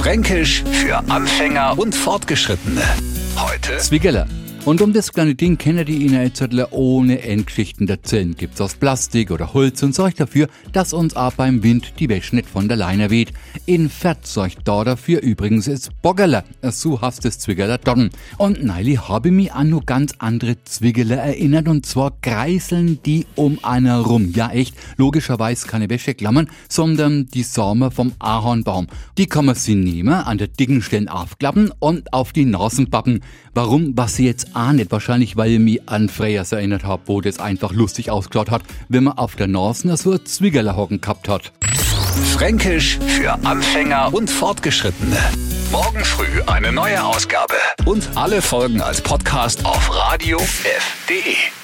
Fränkisch für Anfänger und Fortgeschrittene. Heute Zwiegeller. Und um das kleine Ding ihr Ihnen jetzt ohne Endgeschichten erzählen. Gibt's aus Plastik oder Holz und sorgt dafür, dass uns auch beim Wind die Wäsche nicht von der Leine weht. In Fett sorgt da dafür übrigens ist Boggerler, so heißt das Zwiegeler Doggen. Und neili habe mich an nur ganz andere Zwiegeler erinnert und zwar kreiseln die um einer rum. Ja echt, logischerweise keine Wäscheklammern, sondern die Samen vom Ahornbaum. Die kann man sie nehmen, an der dicken Stelle aufklappen und auf die Nasen pappen. Warum, was sie jetzt auch nicht. Wahrscheinlich, weil ich mich an Freyers erinnert habe, wo das einfach lustig ausgeschaut hat, wenn man auf der Nase so ein hocken gehabt hat. Fränkisch für Anfänger und Fortgeschrittene. Morgen früh eine neue Ausgabe. Und alle Folgen als Podcast auf radiof.de.